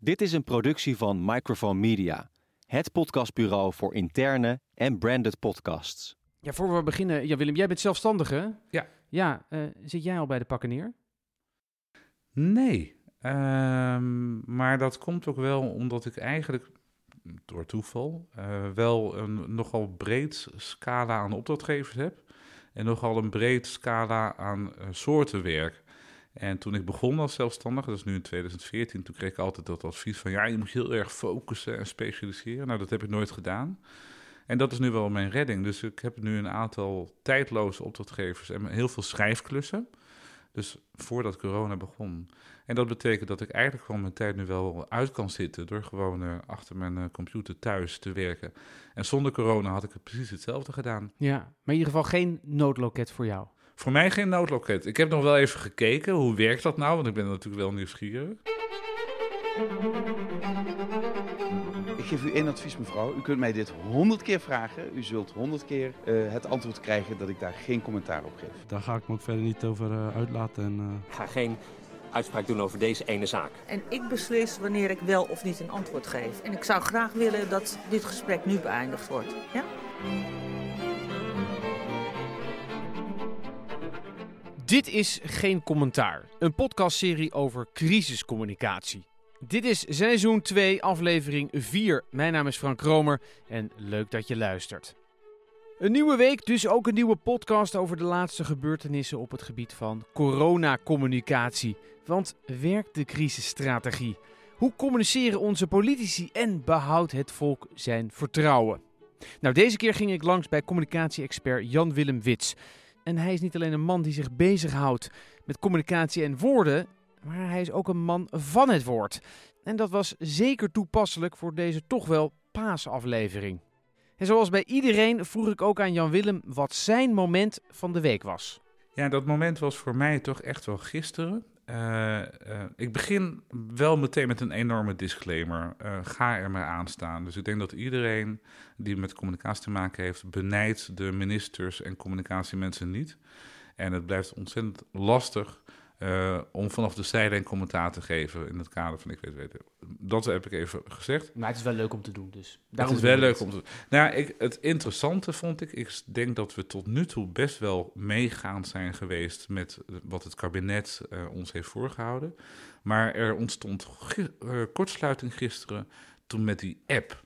Dit is een productie van Microphone Media, het podcastbureau voor interne en branded podcasts. Ja, voor we beginnen, ja, Willem, jij bent zelfstandige. Ja. Ja, eh, zit jij al bij de pakken neer? Nee, ehm, maar dat komt ook wel omdat ik eigenlijk door toeval eh, wel een nogal breed scala aan opdrachtgevers heb en nogal een breed scala aan eh, soorten werk. En toen ik begon als zelfstandige, dat is nu in 2014, toen kreeg ik altijd dat advies van ja, je moet heel erg focussen en specialiseren. Nou, dat heb ik nooit gedaan. En dat is nu wel mijn redding. Dus ik heb nu een aantal tijdloze opdrachtgevers en heel veel schrijfklussen. Dus voordat corona begon. En dat betekent dat ik eigenlijk gewoon mijn tijd nu wel uit kan zitten door gewoon uh, achter mijn uh, computer thuis te werken. En zonder corona had ik het precies hetzelfde gedaan. Ja, maar in ieder geval geen noodloket voor jou. Voor mij geen noodloket. Ik heb nog wel even gekeken, hoe werkt dat nou? Want ik ben natuurlijk wel nieuwsgierig. Ik geef u één advies, mevrouw. U kunt mij dit honderd keer vragen. U zult honderd keer uh, het antwoord krijgen dat ik daar geen commentaar op geef. Daar ga ik me ook verder niet over uh, uitlaten. En, uh... Ik ga geen uitspraak doen over deze ene zaak. En ik beslis wanneer ik wel of niet een antwoord geef. En ik zou graag willen dat dit gesprek nu beëindigd wordt. Ja? Dit is Geen Commentaar, een podcastserie over crisiscommunicatie. Dit is seizoen 2, aflevering 4. Mijn naam is Frank Kromer en leuk dat je luistert. Een nieuwe week, dus ook een nieuwe podcast over de laatste gebeurtenissen op het gebied van coronacommunicatie. Want werkt de crisisstrategie? Hoe communiceren onze politici en behoudt het volk zijn vertrouwen? Nou, deze keer ging ik langs bij communicatie-expert Jan-Willem Wits. En hij is niet alleen een man die zich bezighoudt met communicatie en woorden, maar hij is ook een man van het woord. En dat was zeker toepasselijk voor deze toch wel paasaflevering. En zoals bij iedereen vroeg ik ook aan Jan Willem wat zijn moment van de week was. Ja, dat moment was voor mij toch echt wel gisteren. Uh, ik begin wel meteen met een enorme disclaimer. Uh, ga er maar aan staan. Dus ik denk dat iedereen die met communicatie te maken heeft, benijdt de ministers en communicatiemensen niet. En het blijft ontzettend lastig uh, om vanaf de zijlijn commentaar te geven in het kader van ik weet weten. Dat heb ik even gezegd. Maar het is wel leuk om te doen, dus. het is wel leuk om te doen. Nou, ik, het interessante vond ik, ik denk dat we tot nu toe best wel meegaand zijn geweest met wat het kabinet uh, ons heeft voorgehouden. Maar er ontstond uh, kortsluiting gisteren toen met die app.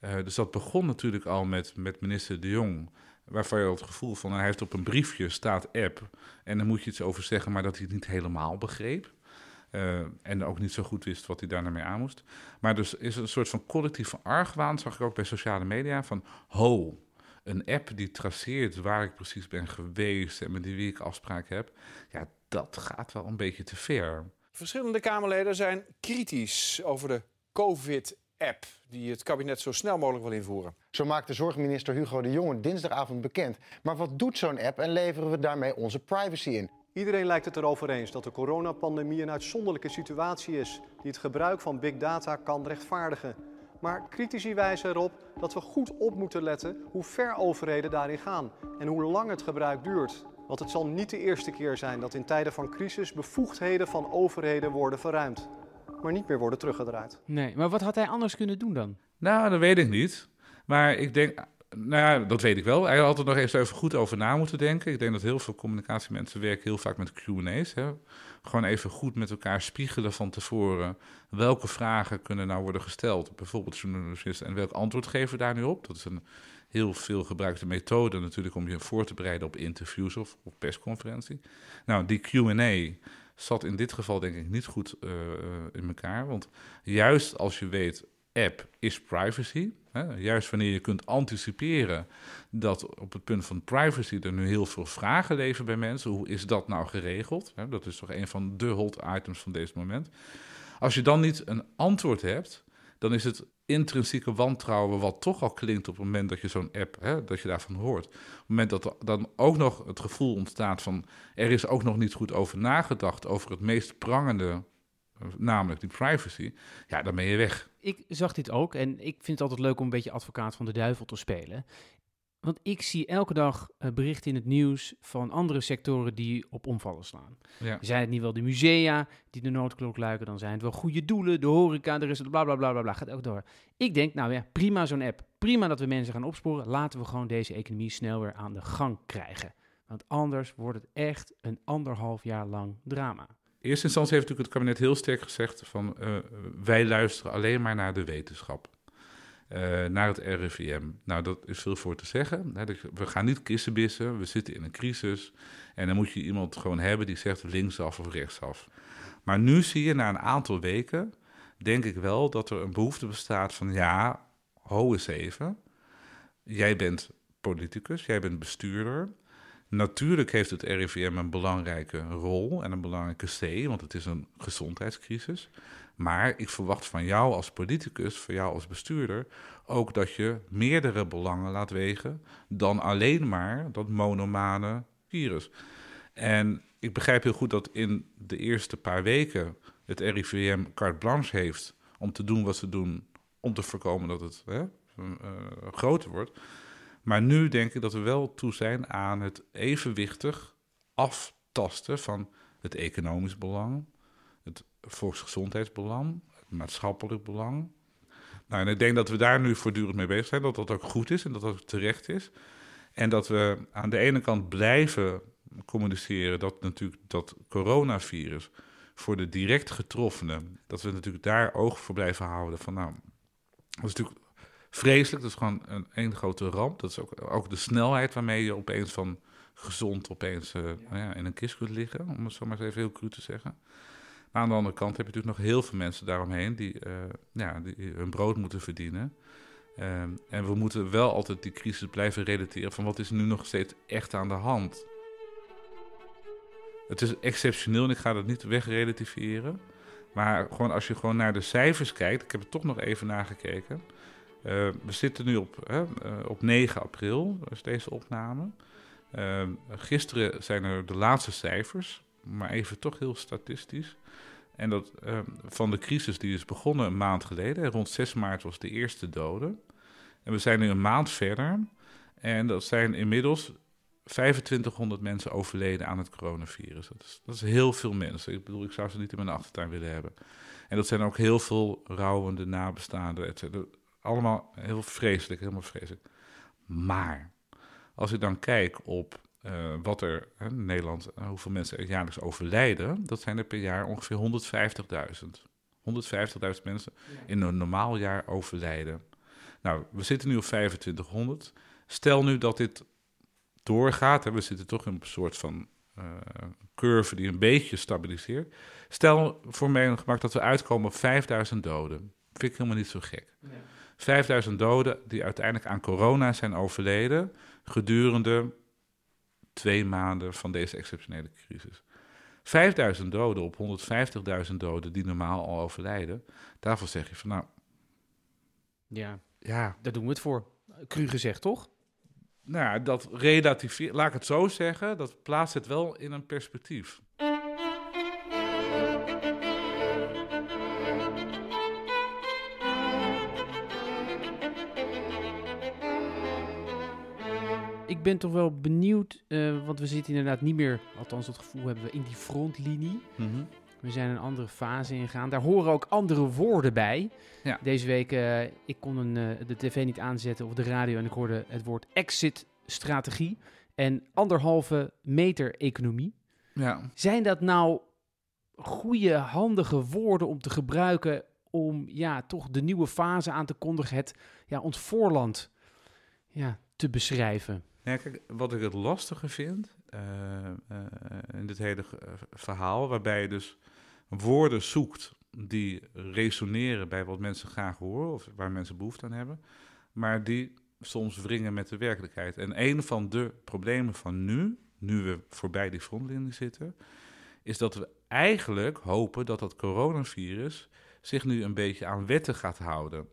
dus dat begon natuurlijk al met, met minister De Jong waarvan je het gevoel van hij heeft op een briefje staat app en dan moet je iets over zeggen, maar dat hij het niet helemaal begreep. Uh, en ook niet zo goed wist wat hij daar nou mee aan moest. Maar dus is een soort van collectieve argwaan, zag ik ook bij sociale media, van ho, een app die traceert waar ik precies ben geweest en met wie ik afspraken heb. Ja, dat gaat wel een beetje te ver. Verschillende Kamerleden zijn kritisch over de COVID app die het kabinet zo snel mogelijk wil invoeren. Zo maakte zorgminister Hugo de Jonge dinsdagavond bekend. Maar wat doet zo'n app en leveren we daarmee onze privacy in? Iedereen lijkt het erover eens dat de coronapandemie een uitzonderlijke situatie is... die het gebruik van big data kan rechtvaardigen. Maar critici wijzen erop dat we goed op moeten letten hoe ver overheden daarin gaan... en hoe lang het gebruik duurt. Want het zal niet de eerste keer zijn dat in tijden van crisis bevoegdheden van overheden worden verruimd maar niet meer worden teruggedraaid. Nee, maar wat had hij anders kunnen doen dan? Nou, dat weet ik niet. Maar ik denk, nou ja, dat weet ik wel. Hij had er nog eens even goed over na moeten denken. Ik denk dat heel veel communicatiemensen werken heel vaak met Q&A's. Gewoon even goed met elkaar spiegelen van tevoren. Welke vragen kunnen nou worden gesteld? Bijvoorbeeld journalisten. En welk antwoord geven we daar nu op? Dat is een heel veel gebruikte methode natuurlijk om je voor te bereiden op interviews of op persconferentie. Nou, die Q&A zat in dit geval denk ik niet goed uh, in elkaar. Want juist als je weet, app is privacy. Hè, juist wanneer je kunt anticiperen dat op het punt van privacy er nu heel veel vragen leven bij mensen. Hoe is dat nou geregeld? Hè, dat is toch een van de hot items van deze moment. Als je dan niet een antwoord hebt, dan is het intrinsieke wantrouwen, wat toch al klinkt op het moment dat je zo'n app, hè, dat je daarvan hoort. Op het moment dat er dan ook nog het gevoel ontstaat van er is ook nog niet goed over nagedacht over het meest prangende, namelijk die privacy, ja, dan ben je weg. Ik zag dit ook en ik vind het altijd leuk om een beetje advocaat van de duivel te spelen. Want ik zie elke dag uh, berichten in het nieuws van andere sectoren die op omvallen slaan. Ja. Zijn het niet wel de musea die de noodklok luiken, dan zijn het wel goede doelen, de horeca, er is het bla bla bla bla bla, gaat ook door. Ik denk, nou ja, prima zo'n app. Prima dat we mensen gaan opsporen. Laten we gewoon deze economie snel weer aan de gang krijgen. Want anders wordt het echt een anderhalf jaar lang drama. In eerste instantie heeft natuurlijk het kabinet heel sterk gezegd van uh, wij luisteren alleen maar naar de wetenschap. Uh, naar het RIVM. Nou, dat is veel voor te zeggen. We gaan niet kissenbissen, we zitten in een crisis. En dan moet je iemand gewoon hebben die zegt linksaf of rechtsaf. Maar nu zie je na een aantal weken, denk ik wel, dat er een behoefte bestaat van ja, ho eens even. Jij bent politicus, jij bent bestuurder. Natuurlijk heeft het RIVM een belangrijke rol en een belangrijke C, want het is een gezondheidscrisis. Maar ik verwacht van jou als politicus, van jou als bestuurder, ook dat je meerdere belangen laat wegen dan alleen maar dat monomane virus. En ik begrijp heel goed dat in de eerste paar weken het RIVM carte blanche heeft om te doen wat ze doen om te voorkomen dat het hè, uh, groter wordt. Maar nu denk ik dat we wel toe zijn aan het evenwichtig aftasten van het economisch belang, het volksgezondheidsbelang, het maatschappelijk belang. Nou, en ik denk dat we daar nu voortdurend mee bezig zijn, dat dat ook goed is en dat dat ook terecht is. En dat we aan de ene kant blijven communiceren dat natuurlijk dat coronavirus voor de direct getroffenen, dat we natuurlijk daar oog voor blijven houden van nou, dat is natuurlijk vreselijk, dat is gewoon een, een grote ramp. Dat is ook, ook de snelheid waarmee je opeens van gezond opeens uh, Nou ja, in een kist kunt liggen, om het zo maar eens even heel cru te zeggen. Maar aan de andere kant heb je natuurlijk nog heel veel mensen daaromheen die, uh, ja, die hun brood moeten verdienen. Uh, en we moeten wel altijd die crisis blijven relateren van wat is nu nog steeds echt aan de hand. Het is exceptioneel en ik ga dat niet wegrelativeren. Maar gewoon als je gewoon naar de cijfers kijkt, ik heb er toch nog even nagekeken. Uh, we zitten nu op, uh, op 9 april, is deze opname. Uh, gisteren zijn er de laatste cijfers, maar even toch heel statistisch. En dat van de crisis die is begonnen een maand geleden. Rond 6 maart was de eerste dode. En we zijn nu een maand verder. En dat zijn inmiddels 2500 mensen overleden aan het coronavirus. Dat is, dat is heel veel mensen. Ik bedoel, ik zou ze niet in mijn achtertuin willen hebben. En dat zijn ook heel veel rouwende nabestaanden, et. Allemaal heel vreselijk, helemaal vreselijk. Maar als ik dan kijk op uh, wat er hè, in Nederland, uh, hoeveel mensen er jaarlijks overlijden, dat zijn er per jaar ongeveer 150.000. 150.000 mensen in een normaal jaar overlijden. Nou, we zitten nu op 2500. Stel nu dat dit doorgaat, hè, we zitten toch in een soort van uh, curve die een beetje stabiliseert. Stel voor mijn gemak dat we uitkomen op 5000 doden. Vind ik helemaal niet zo gek. Ja. 5000 doden die uiteindelijk aan corona zijn overleden gedurende twee maanden van deze exceptionele crisis. 5000 doden op 150.000 doden die normaal al overlijden. Daarvoor zeg je van nou. Ja, ja. daar doen we het voor. Cru gezegd, toch? Nou, dat relativeert, laat ik het zo zeggen, dat plaatst het wel in een perspectief. Ik ben toch wel benieuwd, uh, want we zitten inderdaad niet meer, althans dat gevoel hebben we, in die frontlinie. Mm -hmm. We zijn een andere fase ingegaan. Daar horen ook andere woorden bij. Ja. Deze week, uh, ik kon een, uh, de tv niet aanzetten of de radio en ik hoorde het woord exit-strategie en anderhalve meter economie. Ja. Zijn dat nou goede, handige woorden om te gebruiken om ja, toch de nieuwe fase aan te kondigen, het, ja, ons voorland ja, te beschrijven? Ja, kijk, wat ik het lastige vind uh, uh, in dit hele verhaal, waarbij je dus woorden zoekt die resoneren bij wat mensen graag horen of waar mensen behoefte aan hebben, maar die soms wringen met de werkelijkheid. En een van de problemen van nu, nu we voorbij die frontlinie zitten, is dat we eigenlijk hopen dat dat coronavirus zich nu een beetje aan wetten gaat houden.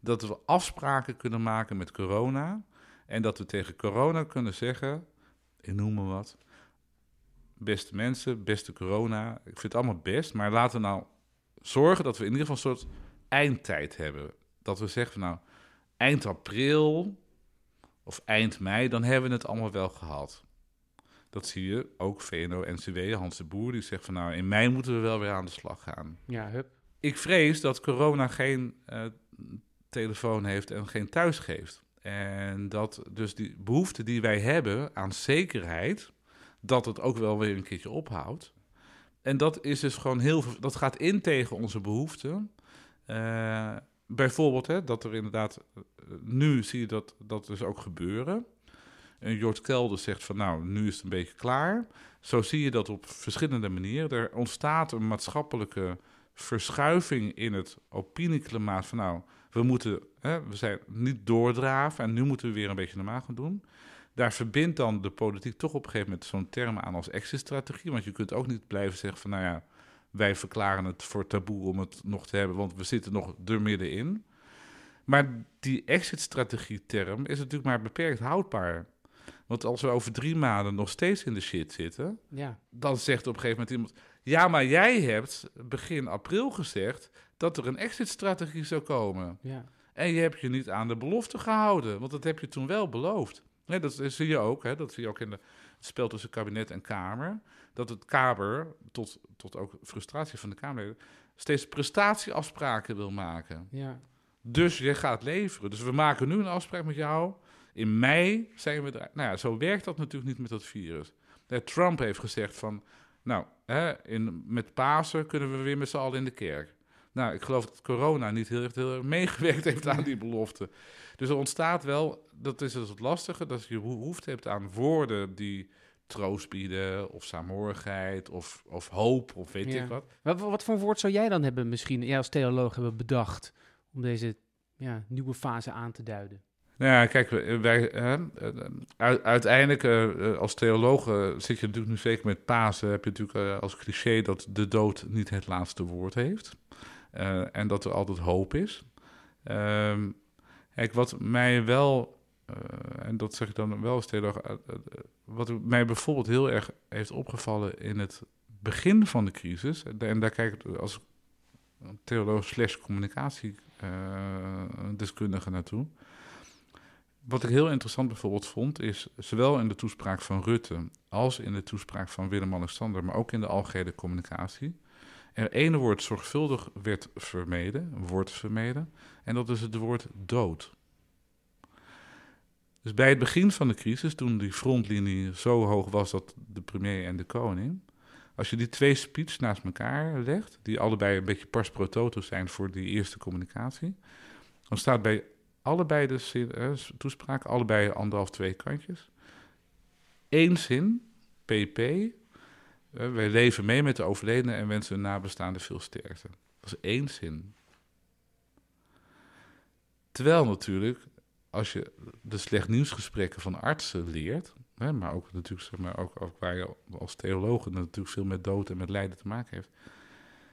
Dat we afspraken kunnen maken met corona en dat we tegen corona kunnen zeggen, ik noem maar wat, beste mensen, beste corona, ik vind het allemaal best, maar laten we nou zorgen dat we in ieder geval een soort eindtijd hebben. Dat we zeggen, nou, eind april of eind mei, dan hebben we het allemaal wel gehad. Dat zie je ook VNO-NCW, Hans de Boer, die zegt van nou, in mei moeten we wel weer aan de slag gaan. Ja, hup. Ik vrees dat corona geen uh, telefoon heeft en geen thuis geeft. En dat dus die behoefte die wij hebben aan zekerheid, dat het ook wel weer een keertje ophoudt. En dat is dus gewoon heel dat gaat in tegen onze behoeften. Uh, bijvoorbeeld, hè, dat er inderdaad, uh, nu zie je dat dat dus ook gebeuren. En Jort Kelder zegt van nou, nu is het een beetje klaar. Zo zie je dat op verschillende manieren. Er ontstaat een maatschappelijke verschuiving in het opinieklimaat van nou, we moeten, hè, we zijn niet doordraven en nu moeten we weer een beetje normaal gaan doen. Daar verbindt dan de politiek toch op een gegeven moment zo'n term aan als exit-strategie. Want je kunt ook niet blijven zeggen van nou ja, wij verklaren het voor taboe om het nog te hebben, want we zitten nog er middenin. Maar die exit-strategie-term is natuurlijk maar beperkt houdbaar. Want als we over drie maanden nog steeds in de shit zitten, ja. dan zegt op een gegeven moment iemand: Ja, maar jij hebt begin april gezegd dat er een exit-strategie zou komen. Ja. En je hebt je niet aan de belofte gehouden, want dat heb je toen wel beloofd. Nee, dat zie je ook. Hè? Dat zie je ook in de, het spel tussen kabinet en Kamer. Dat het Kamer, tot, tot ook frustratie van de Kamerleden, steeds prestatieafspraken wil maken. Ja. Dus je gaat leveren. Dus we maken nu een afspraak met jou. In mei zijn we er. Nou ja, zo werkt dat natuurlijk niet met dat virus. Trump heeft gezegd van. Nou, hè, in, met Pasen kunnen we weer met z'n allen in de kerk. Nou, ik geloof dat corona niet heel erg, heel erg meegewerkt heeft aan die belofte. Dus er ontstaat wel, dat is dus het lastige, dat je behoefte hebt aan woorden die troost bieden, of saamhorigheid, of, of hoop, of weet Ja. ik wat. Wat, wat voor woord zou jij dan hebben misschien, jij als theoloog hebben bedacht, om deze ja, nieuwe fase aan te duiden? Nou ja, kijk, wij, hè, eh, uiteindelijk eh, eh, als theoloog eh, zit je natuurlijk nu zeker met Pasen, heb je natuurlijk eh, als cliché dat de dood niet het laatste woord heeft. Eh, en dat er altijd hoop is. Ehm, kijk, wat mij wel, eh, en dat zeg ik dan wel theoloog, eh, eh, wat mij bijvoorbeeld heel erg heeft opgevallen in het begin van de crisis, en daar kijk ik als theoloog slash communicatiedeskundige naartoe. Wat ik heel interessant bijvoorbeeld vond, is zowel in de toespraak van Rutte als in de toespraak van Willem-Alexander, maar ook in de algehele communicatie, er ene woord zorgvuldig werd vermeden, woord vermeden, en dat is het woord dood. Dus bij het begin van de crisis, toen die frontlinie zo hoog was dat de premier en de koning, als je die twee speeches naast elkaar legt, die allebei een beetje pars pro zijn voor die eerste communicatie, dan staat bij allebei de eh, toespraken, allebei anderhalf, twee kantjes. Eén zin, PP, wij leven mee met de overledene en wensen hun nabestaanden veel sterkte. Dat is één zin. Terwijl natuurlijk, als je de slecht nieuwsgesprekken van artsen leert, hè, maar ook natuurlijk, zeg maar, ook, ook waar je als theoloog natuurlijk veel met dood en met lijden te maken heeft,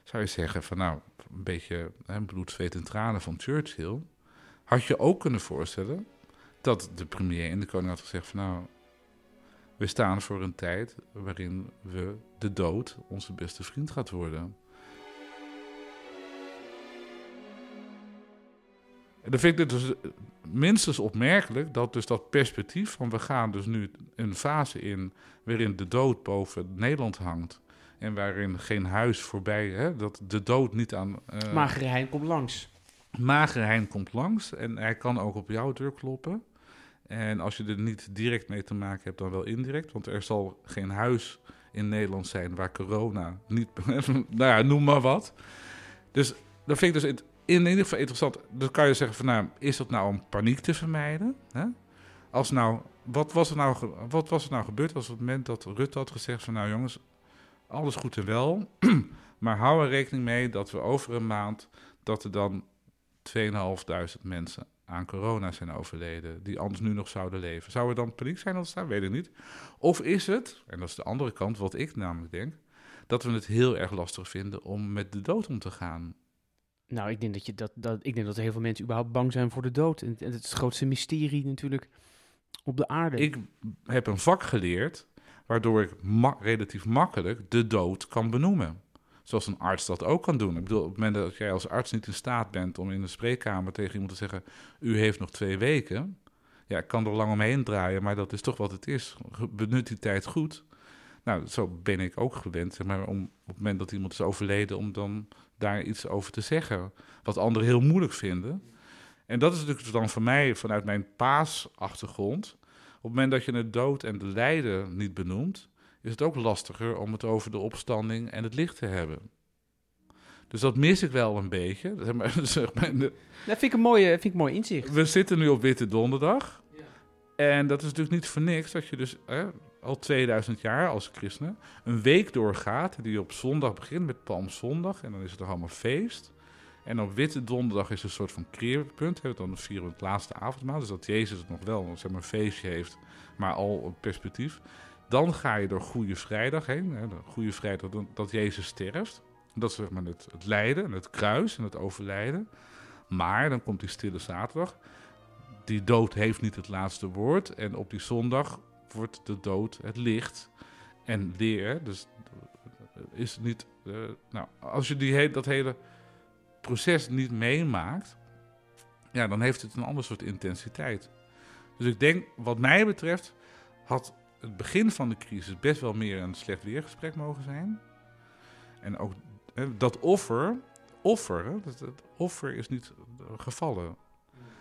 zou je zeggen van nou, een beetje hè, bloed, zweet en tranen van Churchill, had je ook kunnen voorstellen dat de premier en de koning had gezegd van nou, we staan voor een tijd waarin we de dood onze beste vriend gaat worden. En dan vind ik het dus minstens opmerkelijk dat dus dat perspectief van we gaan dus nu een fase in waarin de dood boven Nederland hangt en waarin geen huis voorbij, hè, dat de dood niet aan... eh, Magere Hein komt langs. Magere Hein komt langs en hij kan ook op jouw deur kloppen. En als je er niet direct mee te maken hebt, dan wel indirect. Want er zal geen huis in Nederland zijn waar corona niet... nou ja, noem maar wat. Dus dat vind ik dus in, ieder geval interessant. Dan kan je zeggen van, nou, is dat nou om paniek te vermijden? Hè? Als nou, wat was, er nou, wat was er nou gebeurd als op het moment dat Rutte had gezegd van... nou jongens, alles goed en wel, maar hou er rekening mee dat we over een maand... dat er dan 2.500 mensen aan corona zijn overleden, die anders nu nog zouden leven. Zou er dan paniek zijn ontstaan? Weet ik niet. Of is het, en dat is de andere kant, wat ik namelijk denk, dat we het heel erg lastig vinden om met de dood om te gaan. Nou, ik denk dat, je dat, dat, ik denk dat heel veel mensen überhaupt bang zijn voor de dood. En het, het is het grootste mysterie natuurlijk op de aarde. Ik heb een vak geleerd waardoor ik ma- relatief makkelijk de dood kan benoemen. Zoals een arts dat ook kan doen. Ik bedoel, op het moment dat jij als arts niet in staat bent om in de spreekkamer tegen iemand te zeggen: U heeft nog twee weken. Ja, ik kan er lang omheen draaien, maar dat is toch wat het is. Benut die tijd goed. Nou, zo ben ik ook gewend, zeg maar, om op het moment dat iemand is overleden, om dan daar iets over te zeggen. Wat anderen heel moeilijk vinden. En dat is natuurlijk dan voor mij, vanuit mijn paasachtergrond. Op het moment dat je het dood en de lijden niet benoemt, is het ook lastiger om het over de opstanding en het licht te hebben. Dus dat mis ik wel een beetje. Zeg maar, zeg maar de... Dat vind ik een mooie, vind ik een mooi inzicht. We zitten nu op Witte Donderdag. Ja. En dat is natuurlijk niet voor niks dat je dus al 2000 jaar als christenen een week doorgaat die op zondag begint met Palmzondag. En dan is het allemaal feest. En op Witte Donderdag is een soort van keerpunt. Hè, dan vieren we het laatste avondmaal. Dus dat Jezus het nog wel zeg maar, een feestje heeft, maar al een perspectief. Dan ga je door Goede Vrijdag heen. Hè, Goede Vrijdag dat Jezus sterft. Dat is zeg het, het lijden, het kruis en het overlijden. Maar dan komt die stille zaterdag. Die dood heeft niet het laatste woord. En op die zondag wordt de dood het licht en leer. Dus is niet. Uh, nou, als je die dat hele proces niet meemaakt, ja, dan heeft het een ander soort intensiteit. Dus ik denk, wat mij betreft, had het begin van de crisis best wel meer een slecht weergesprek mogen zijn. En ook dat offer, offer, dat, offer is niet gevallen.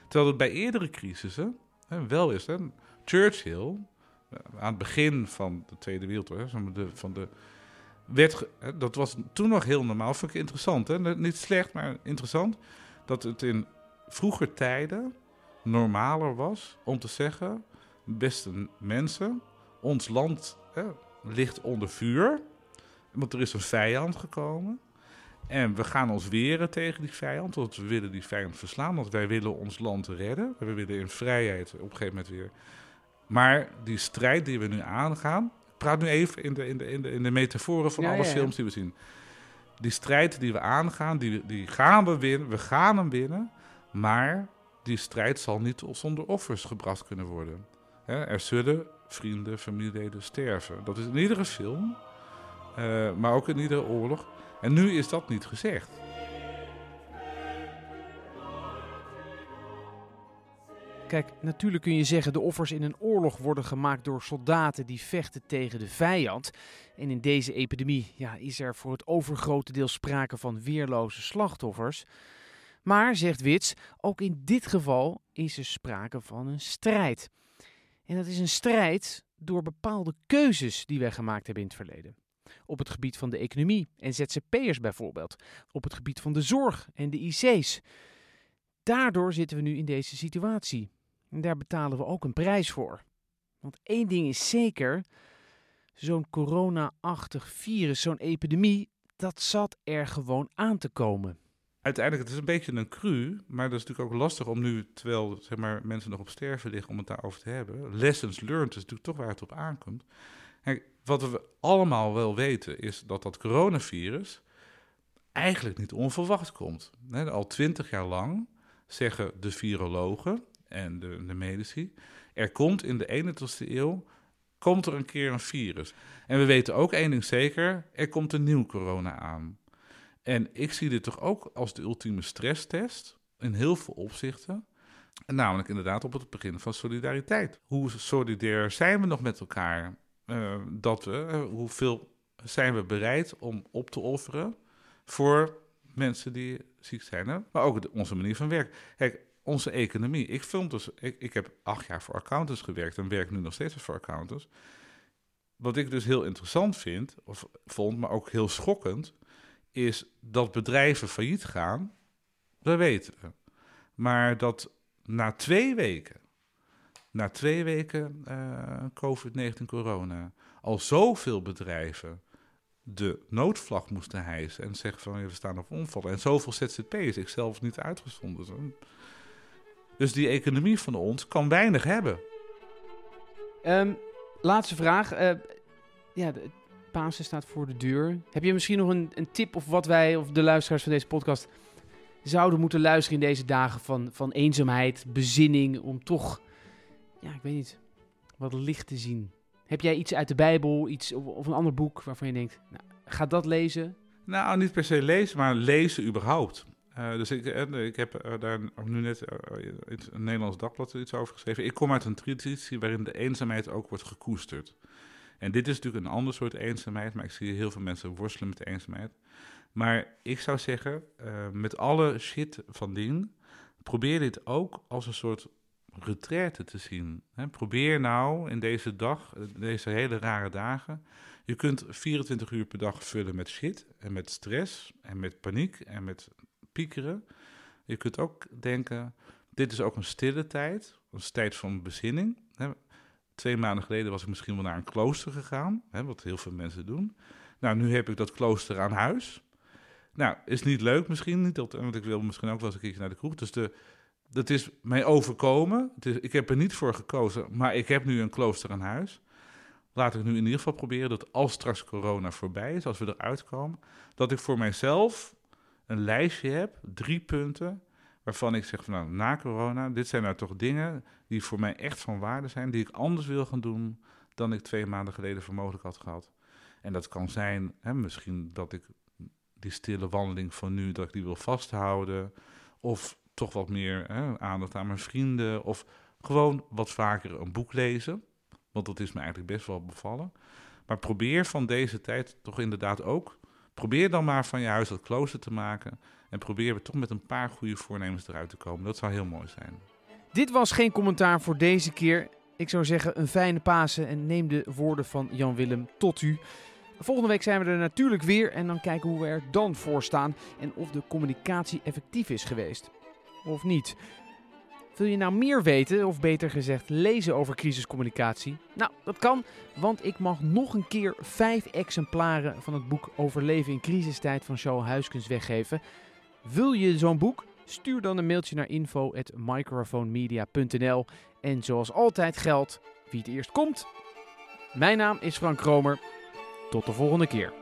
Terwijl het bij eerdere crisissen hè, wel is. Hè. Churchill, eh, aan het begin van de Tweede Wereldoorlog, van de, werd, dat was toen nog heel normaal, vond ik interessant. Hè? Niet slecht, maar interessant. Dat het in vroeger tijden normaler was om te zeggen: beste mensen, ons land hè, ligt onder vuur. Want er is een vijand gekomen. En we gaan ons weren tegen die vijand, want we willen die vijand verslaan, want wij willen ons land redden. We willen in vrijheid op een gegeven moment weer. Maar die strijd die we nu aangaan, ik praat nu even in de, in de, in de, in de metaforen van alle films die we zien. Die strijd die we aangaan, die, die gaan we winnen, we gaan hem winnen, maar die strijd zal niet zonder offers gebracht kunnen worden. er zullen vrienden, familieleden sterven. Dat is in iedere film, uh, maar ook in iedere oorlog. En nu is dat niet gezegd. Kijk, natuurlijk kun je zeggen de offers in een oorlog worden gemaakt door soldaten die vechten tegen de vijand. En in deze epidemie ja, is er voor het overgrote deel sprake van weerloze slachtoffers. Maar, zegt Wits, ook in dit geval is er sprake van een strijd. En dat is een strijd door bepaalde keuzes die wij gemaakt hebben in het verleden. Op het gebied van de economie en ZZP'ers bijvoorbeeld. Op het gebied van de zorg en de IC's. Daardoor zitten we nu in deze situatie. En daar betalen we ook een prijs voor. Want één ding is zeker: zo'n corona-achtig virus, zo'n epidemie, dat zat er gewoon aan te komen. Uiteindelijk, het is een beetje een cru, maar dat is natuurlijk ook lastig om nu, terwijl zeg maar, mensen nog op sterven liggen, om het daarover te hebben. Lessons learned is natuurlijk toch waar het op aankomt. Kijk, wat we allemaal wel weten is dat dat coronavirus eigenlijk niet onverwacht komt. al twintig jaar lang zeggen de virologen en de, de medici, er komt in de 21ste eeuw komt er een keer een virus. En we weten ook één ding zeker, er komt een nieuw corona aan. En ik zie dit toch ook als de ultieme stresstest in heel veel opzichten. En namelijk inderdaad op het begin van solidariteit. Hoe solidair zijn we nog met elkaar? Uh, dat we, uh, hoeveel zijn we bereid om op te offeren voor mensen die ziek zijn, maar ook onze manier van werken. Kijk, onze economie. Ik, film dus, ik, ik heb acht jaar voor accountants gewerkt en werk nu nog steeds voor accountants. Wat ik dus heel interessant vind, of vond, maar ook heel schokkend, is dat bedrijven failliet gaan. Dat weten we. Maar dat na twee weken na twee weken uh, COVID-19 corona al zoveel bedrijven de noodvlag moesten hijsen en zeggen van we staan op omvallen. En zoveel ZZP'ers, ik zelf niet uitgezonden. Dus die economie van ons kan weinig hebben. Um, laatste vraag. Uh, ja, Pasen staat voor de deur. Heb je misschien nog een, een tip of wat wij of de luisteraars van deze podcast zouden moeten luisteren in deze dagen van, van eenzaamheid, bezinning, om toch ja, ik weet niet, wat licht te zien. Heb jij iets uit de Bijbel, iets of, een ander boek waarvan je denkt, nou, ga dat lezen? Nou, niet per se lezen, maar lezen überhaupt. Uh, dus ik, uh, ik heb uh, daar nu net in het Nederlands Dagblad iets over geschreven. Ik kom uit een traditie waarin de eenzaamheid ook wordt gekoesterd. En dit is natuurlijk een ander soort eenzaamheid, maar ik zie heel veel mensen worstelen met eenzaamheid. Maar ik zou zeggen, met alle shit van dien, probeer dit ook als een soort retraite te zien. Probeer nou in deze dag, deze hele rare dagen, je kunt 24 uur per dag vullen met shit en met stress en met paniek en met piekeren. Je kunt ook denken, dit is ook een stille tijd, een tijd van bezinning. Twee maanden geleden was ik misschien wel naar een klooster gegaan, hè, wat heel veel mensen doen. Nou, nu heb ik dat klooster aan huis. Nou, is niet leuk misschien, niet, want ik wil misschien ook wel eens een keertje naar de kroeg. Dus de, dat is mij overkomen. Ik heb er niet voor gekozen, maar ik heb nu een klooster aan huis. Laat ik nu in ieder geval proberen dat als straks corona voorbij is, als we eruit komen, dat ik voor mijzelf een lijstje heb, drie punten, waarvan ik zeg van nou, na corona, dit zijn nou toch dingen die voor mij echt van waarde zijn, die ik anders wil gaan doen dan ik twee maanden geleden voor mogelijk had gehad. En dat kan zijn, hè, misschien dat ik die stille wandeling van nu, dat ik die wil vasthouden. Of toch wat meer hè, aandacht aan mijn vrienden. Of gewoon wat vaker een boek lezen. Want dat is me eigenlijk best wel bevallen. Maar probeer van deze tijd toch inderdaad ook. Probeer dan maar van je huis dat klooster te maken. En probeer we toch met een paar goede voornemens eruit te komen. Dat zou heel mooi zijn. Dit was geen commentaar voor deze keer. Ik zou zeggen een fijne Pasen en neem de woorden van Jan Willem tot u. Volgende week zijn we er natuurlijk weer en dan kijken hoe we er dan voor staan en of de communicatie effectief is geweest of niet. Wil je nou meer weten, of beter gezegd lezen over crisiscommunicatie? Nou, dat kan, want ik mag nog een keer vijf exemplaren van het boek Overleven in crisistijd van Charles Huiskens weggeven. Wil je zo'n boek? Stuur dan een mailtje naar info.microphonemedia.nl En zoals altijd geldt, wie het eerst komt. Mijn naam is Frank Kromer. Tot de volgende keer.